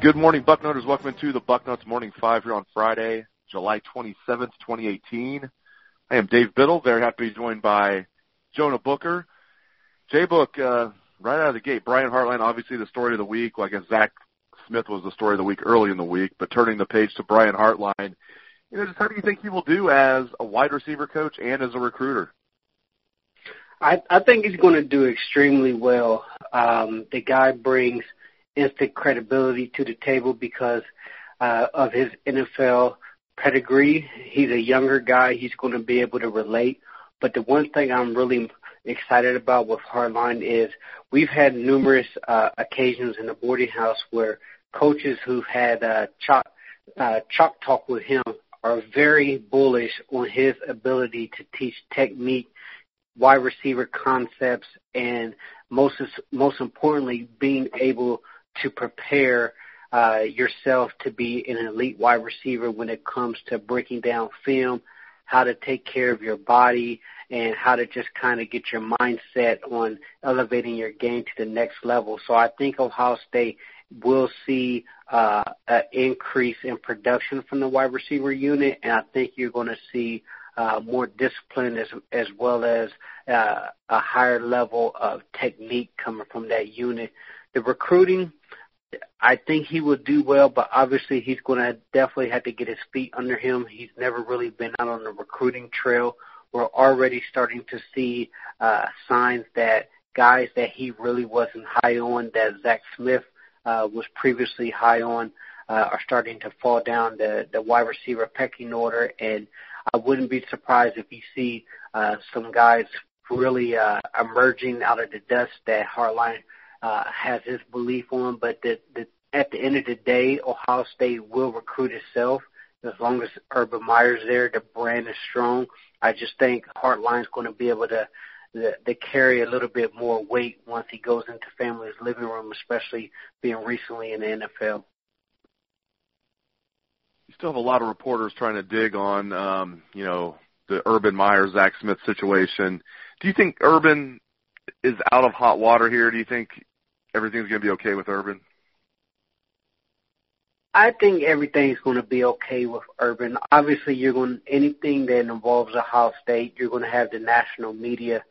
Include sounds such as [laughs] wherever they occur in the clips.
Good morning, Bucknoters. Welcome to the Bucknuts Morning Five here on Friday, July 27th, 2018. I am Dave Biddle. Very happy to be joined by Jonah Booker. J-Book, uh, right out of the gate, Brian Hartline, obviously the story of the week. Well, I guess Zach Smith was the story of the week early in the week, but turning the page to Brian Hartline, you know, just how do you think he will do as a wide receiver coach and as a recruiter? I, I think he's going to do extremely well. Um, the guy brings – instant credibility to the table because uh, of his NFL pedigree. He's a younger guy. He's going to be able to relate. But the one thing I'm really excited about with Hartline is we've had numerous uh, occasions in the boarding house where coaches who've had uh, chalk, uh, chalk talk with him are very bullish on his ability to teach technique, wide receiver concepts, and most most importantly, being able to prepare uh, yourself to be an elite wide receiver when it comes to breaking down film, how to take care of your body, and how to just kind of get your mindset on elevating your game to the next level. So I think Ohio State will see uh, an increase in production from the wide receiver unit, and I think you're going to see uh, more discipline as as well as uh, a higher level of technique coming from that unit. The recruiting, I think he will do well, but obviously he's going to definitely have to get his feet under him. He's never really been out on the recruiting trail. We're already starting to see uh, signs that guys that he really wasn't high on, that Zach Smith uh, was previously high on, uh, are starting to fall down the, the wide receiver pecking order. And I wouldn't be surprised if you see uh, some guys really uh, emerging out of the dust that Hartline – uh, has his belief on, but that, that at the end of the day, Ohio State will recruit itself as long as Urban Meyer's there. The brand is strong. I just think Hartline's going to be able to the, carry a little bit more weight once he goes into family's living room, especially being recently in the NFL. You still have a lot of reporters trying to dig on, um, you know, the Urban Meyer Zach Smith situation. Do you think Urban is out of hot water here? Do you think everything's going to be okay with Urban? I think everything's going to be okay with Urban. Obviously, you're going anything that involves Ohio State, you're going to have the national media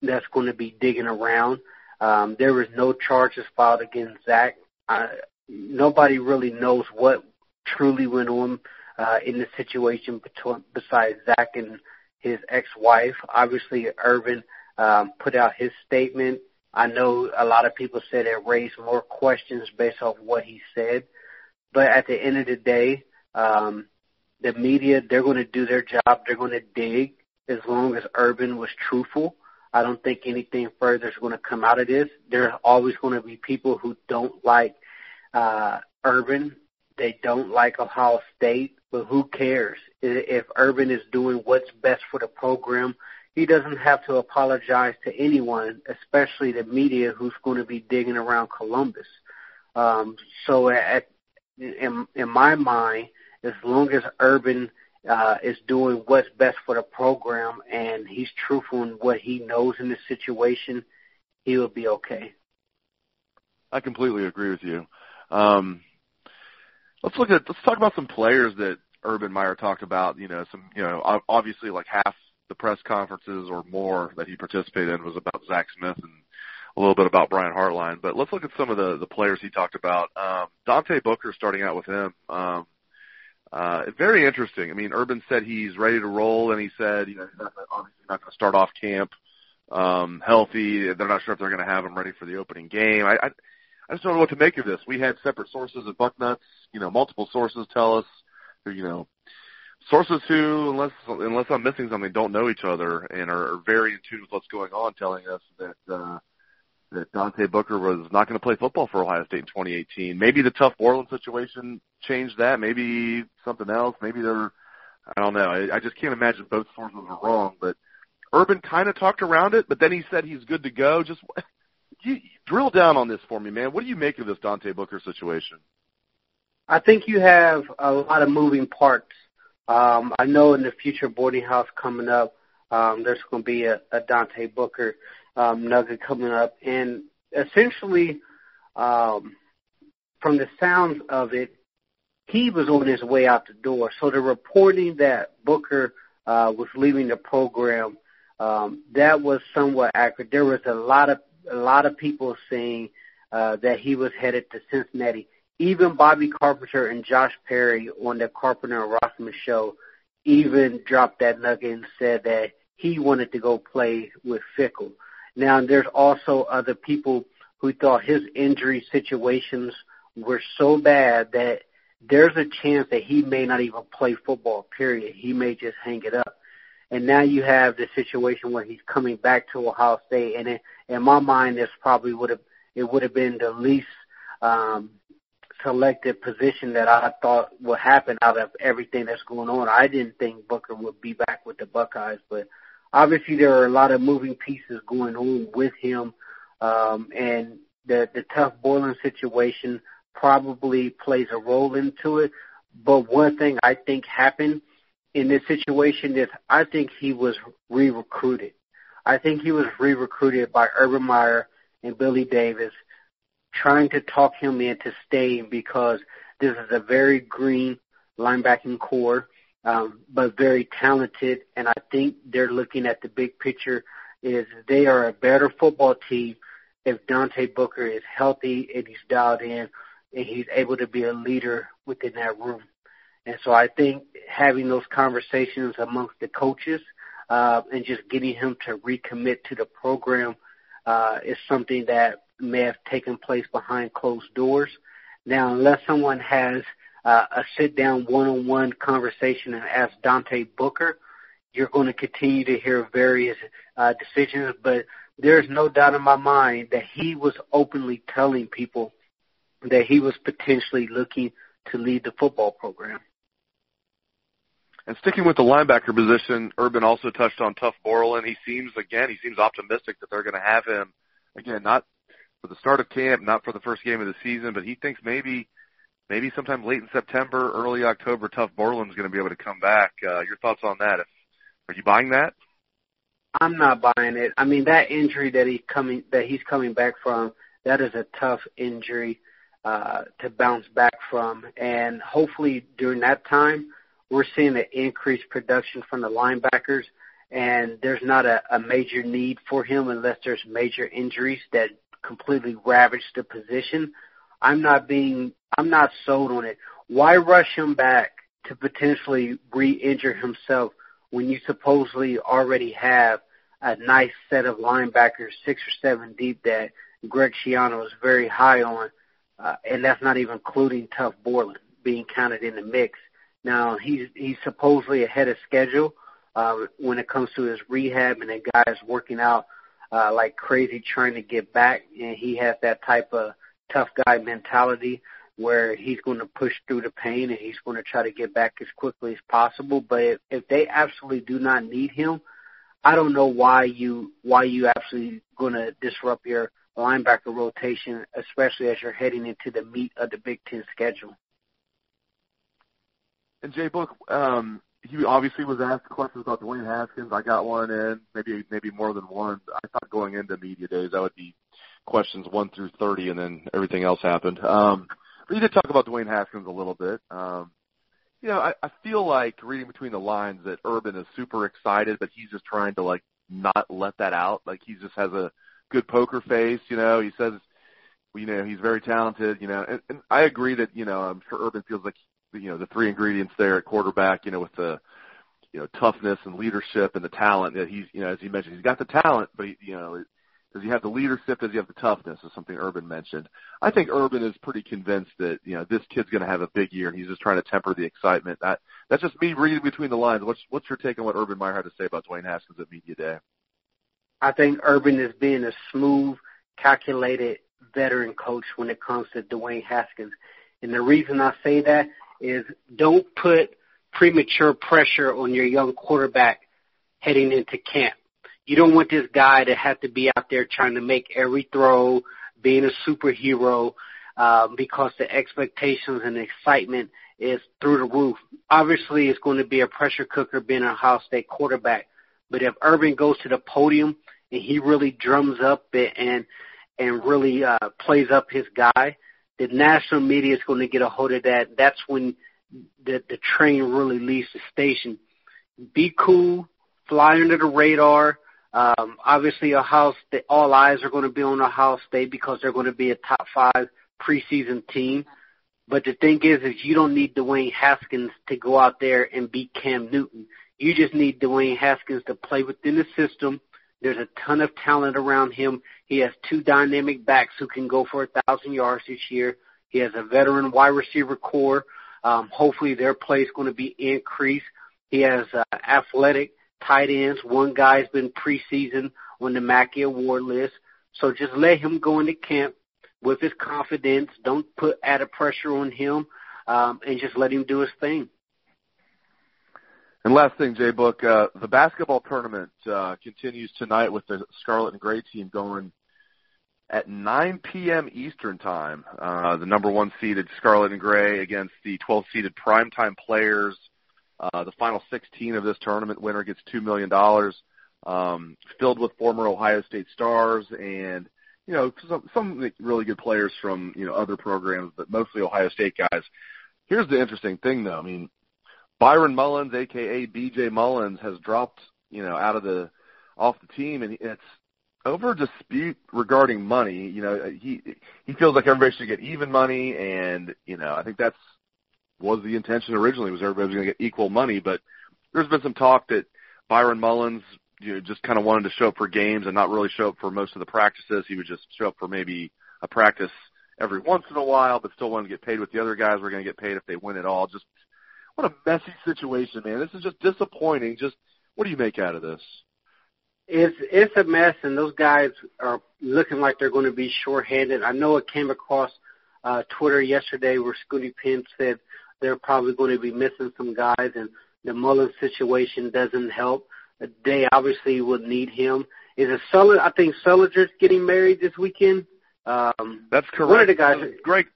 that's going to be digging around. Um, there was no charges filed against Zach. Nobody really knows what truly went on uh, in the situation between, besides Zach and his ex-wife. Obviously, Urban um, put out his statement I know a lot of people said it raised more questions based off what he said, but at the end of the day, um, the media they're going to do their job. They're going to dig as long as Urban was truthful. I don't think anything further is going to come out of this. There are always going to be people who don't like uh, Urban. They don't like Ohio State, but who cares? If Urban is doing what's best for the program, he doesn't have to apologize to anyone, especially the media who's going to be digging around Columbus. Um, so at, in, in my mind, as long as Urban uh, is doing what's best for the program and he's truthful in what he knows in the situation, he will be okay. I completely agree with you. Um, let's look at let's talk about some players that Urban Meyer talked about. You know, some you know obviously like half the press conferences or more that he participated in was about Zach Smith and a little bit about Brian Hartline. But let's look at some of the the players he talked about. Um, Dante Booker, starting out with him. Um, uh, very interesting. I mean, Urban said he's ready to roll, and he said, you know, he's not, obviously not going to start off camp um, healthy. They're not sure if they're going to have him ready for the opening game. I, I, I just don't know what to make of this. We had separate sources at Bucknuts, you know, multiple sources tell us, you know, sources who, unless unless I'm missing something, don't know each other and are, very in tune with what's going on, telling us that uh, that Dante Booker was not going to play football for Ohio State in 2018. Maybe the Tuf Borland situation changed that. Maybe something else. Maybe they're I don't know. I, I just can't imagine both sources are wrong, but Urban kind of talked around it, but then he said he's good to go. Just [laughs] you, drill down on this for me, man. What do you make of this Dante Booker situation? I think you have a lot of moving parts. Um, I know in the future boarding house coming up, um, there's going to be a, a Dante Booker um, nugget coming up, and essentially, um, from the sounds of it, he was on his way out the door. So the reporting that Booker uh, was leaving the program, um, that was somewhat accurate. There was a lot of a lot of people saying uh, that he was headed to Cincinnati. Even Bobby Carpenter and Josh Perry on the Carpenter and Rossman show even dropped that nugget and said that he wanted to go play with Fickell. Now, there's also other people who thought his injury situations were so bad that there's a chance that he may not even play football, period. He may just hang it up. And now you have the situation where he's coming back to Ohio State, and in my mind, this probably would have it would have been the least um, selected position that I thought would happen out of everything that's going on. I didn't think Booker would be back with the Buckeyes, but obviously there are a lot of moving pieces going on with him, um, and the the Tuf Borland situation probably plays a role into it. But one thing I think happened in this situation is I think he was re-recruited. I think he was re-recruited by Urban Meyer and Billy Davis, trying to talk him into staying because this is a very green linebacking core, um, but very talented. And I think they're looking at the big picture is they are a better football team if Dante Booker is healthy and he's dialed in and he's able to be a leader within that room. And so I think having those conversations amongst the coaches uh, and just getting him to recommit to the program uh, is something that may have taken place behind closed doors. Now, unless someone has uh, a sit-down one-on-one conversation and ask Dante Booker, you're going to continue to hear various uh, decisions. But there's no doubt in my mind that he was openly telling people that he was potentially looking to lead the football program. And sticking with the linebacker position, Urban also touched on Tuf Borland. He seems again, he seems optimistic that they're going to have him again, not for the start of camp, not for the first game of the season, but he thinks maybe maybe sometime late in September, early October, Tuf Borland's going to be able to come back. Uh, your thoughts on that? If, are you buying that? I'm not buying it. I mean, that injury that he's coming that he's coming back from, that is a tough injury uh, to bounce back from. And hopefully during that time, we're seeing an increased production from the linebackers, and there's not a, a major need for him unless there's major injuries that completely ravaged the position. I'm not being, I'm not sold on it. Why rush him back to potentially re-injure himself when you supposedly already have a nice set of linebackers, six or seven deep that Greg Schiano is very high on uh, and that's not even including Tuf Borland being counted in the mix. Now he's he's supposedly ahead of schedule uh, when it comes to his rehab, and the guys working out uh, like crazy trying to get back, and he has that type of tough guy mentality where he's going to push through the pain and he's going to try to get back as quickly as possible. But if, if they absolutely do not need him, I don't know why you why you absolutely going to disrupt your linebacker rotation, especially as you're heading into the meat of the Big Ten schedule. And Jay Book, um, he obviously was asked questions about Dwayne Haskins. I got one in, maybe maybe more than one. I thought going into media days that would be questions one through thirty, and then everything else happened. Um, but you did talk about Dwayne Haskins a little bit. Um, you know, I, I feel like reading between the lines that Urban is super excited, but he's just trying to like not let that out. Like he just has a good poker face. You know, he says, you know, he's very talented. You know, and, and I agree that you know I'm sure Urban feels like you know the three ingredients there at quarterback. You know, with the you know toughness and leadership and the talent that he's you know as he mentioned he's got the talent, but he, you know does he have the leadership? Does he have the toughness? Is something Urban mentioned. I think Urban is pretty convinced that you know this kid's going to have a big year, and he's just trying to temper the excitement. That that's just me reading between the lines. What's what's your take on what Urban Meyer had to say about Dwayne Haskins at media day? I think Urban is being a smooth, calculated veteran coach when it comes to Dwayne Haskins. And the reason I say that is don't put premature pressure on your young quarterback heading into camp. You don't want this guy to have to be out there trying to make every throw, being a superhero, um, because the expectations and excitement is through the roof. Obviously, it's going to be a pressure cooker being a Ohio State quarterback. But if Urban goes to the podium and he really drums up and and really uh, plays up his guy, the national media is going to get a hold of that. That's when the the train really leaves the station. Be cool, fly under the radar. Um, obviously, Ohio State, all eyes are going to be on Ohio State because they're going to be a top five preseason team. But the thing is, is you don't need Dwayne Haskins to go out there and beat Cam Newton. You just need Dwayne Haskins to play within the system. There's a ton of talent around him. He has two dynamic backs who can go for a thousand yards this year. He has a veteran wide receiver core. Um, hopefully their play is going to be increased. He has uh, athletic tight ends. One guy's been preseason on the Mackey Award list. So just let him go into camp with his confidence. Don't put added pressure on him, um, and just let him do his thing. And last thing, Jay Book, uh, the basketball tournament uh, continues tonight with the Scarlet and Gray team going at 9 p.m. Eastern time. Uh, the number one seeded Scarlet and Gray against the 12 seeded primetime players. Uh, the final 16 of this tournament winner gets $2 million, um, filled with former Ohio State stars and, you know, some, some really good players from, you know, other programs, but mostly Ohio State guys. Here's the interesting thing though. I mean, Byron Mullins, aka BJ Mullins, has dropped, you know, out of the, off the team and it's over a dispute regarding money, you know, uh, he he feels like everybody should get even money, and you know, I think that's was the intention originally was everybody was going to get equal money, but there's been some talk that Byron Mullins you know, just kind of wanted to show up for games and not really show up for most of the practices. He would just show up for maybe a practice every once in a while, but still wanted to get paid with the other guys were going to get paid if they win it all. Just what a messy situation, man. This is just disappointing. Just what do you make out of this? it's it's a mess, and those guys are looking like they're going to be shorthanded. I know it came across uh, Twitter yesterday where Scoonie Penn said they're probably going to be missing some guys, and the Mullins situation doesn't help. They obviously would need him. Is it Sullinger? I think Sullinger's getting married this weekend. Um, That's correct. One of the guys. Greg,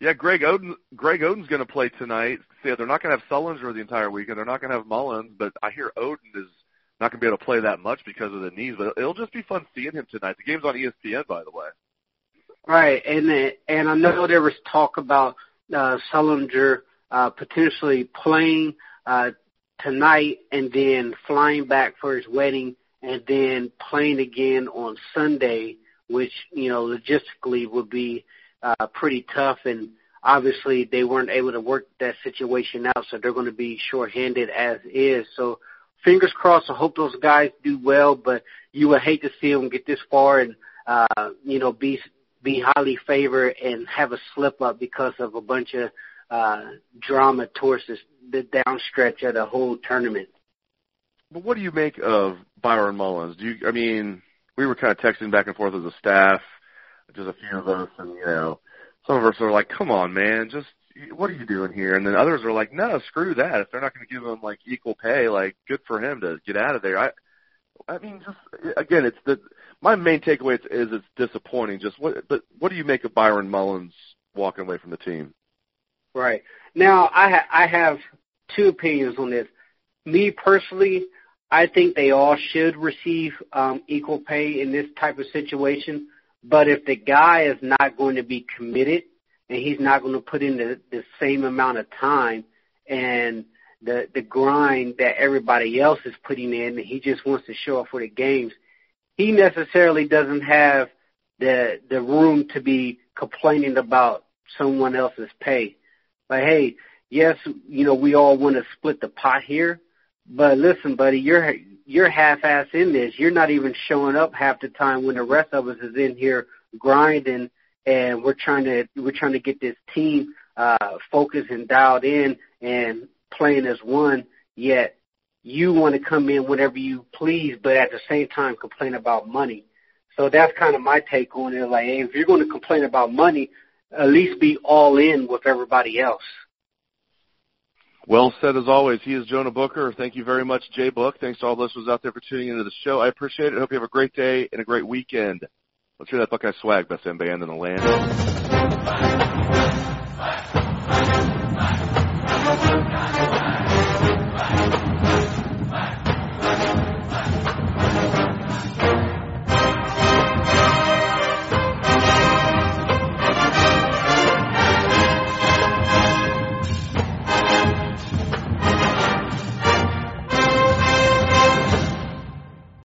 yeah, Greg Oden. Greg Oden's going to play tonight. See, they're not going to have Sullinger the entire weekend. They're not going to have Mullins, but I hear Oden is not going to be able to play that much because of the knees, but it'll just be fun seeing him tonight. The game's on ESPN, by the way. Right, and and I know there was talk about uh, Sullinger uh, potentially playing uh, tonight and then flying back for his wedding and then playing again on Sunday, which you know logistically would be uh, pretty tough and obviously they weren't able to work that situation out, so they're going to be shorthanded as is. So fingers crossed. I hope those guys do well, but you would hate to see them get this far and uh, you know be be highly favored and have a slip up because of a bunch of uh, drama towards this, the downstretch of the whole tournament. But what do you make of Byron Mullins? Do you? I mean, we were kind of texting back and forth as a staff, just a few of us, and you know, some of us are like, "Come on, man, just what are you doing here? And then others are like, no, screw that. If they're not going to give him like equal pay, like good for him to get out of there. I, I mean, just again, it's the my main takeaway is, is it's disappointing. Just what, but what do you make of Byron Mullins walking away from the team? Right now, I ha- I have two opinions on this. Me personally, I think they all should receive um, equal pay in this type of situation. But if the guy is not going to be committed and he's not going to put in the, the same amount of time and the the grind that everybody else is putting in. And he just wants to show up for the games. He necessarily doesn't have the the room to be complaining about someone else's pay. But hey, yes, you know we all want to split the pot here. But listen, buddy, you're you're half-ass in this. You're not even showing up half the time when the rest of us is in here grinding and we're trying to we're trying to get this team uh, focused and dialed in and playing as one. Yet you want to come in whenever you please, but at the same time complain about money. So that's kind of my take on it. Like, hey, if you're going to complain about money, at least be all in with everybody else. Well said as always. He is Jonah Booker. Thank you very much, Jay Book. Thanks to all who's out there for tuning into the show. I appreciate it. Hope you have a great day and a great weekend. Let's hear that Buckeye swag, best M band in the land.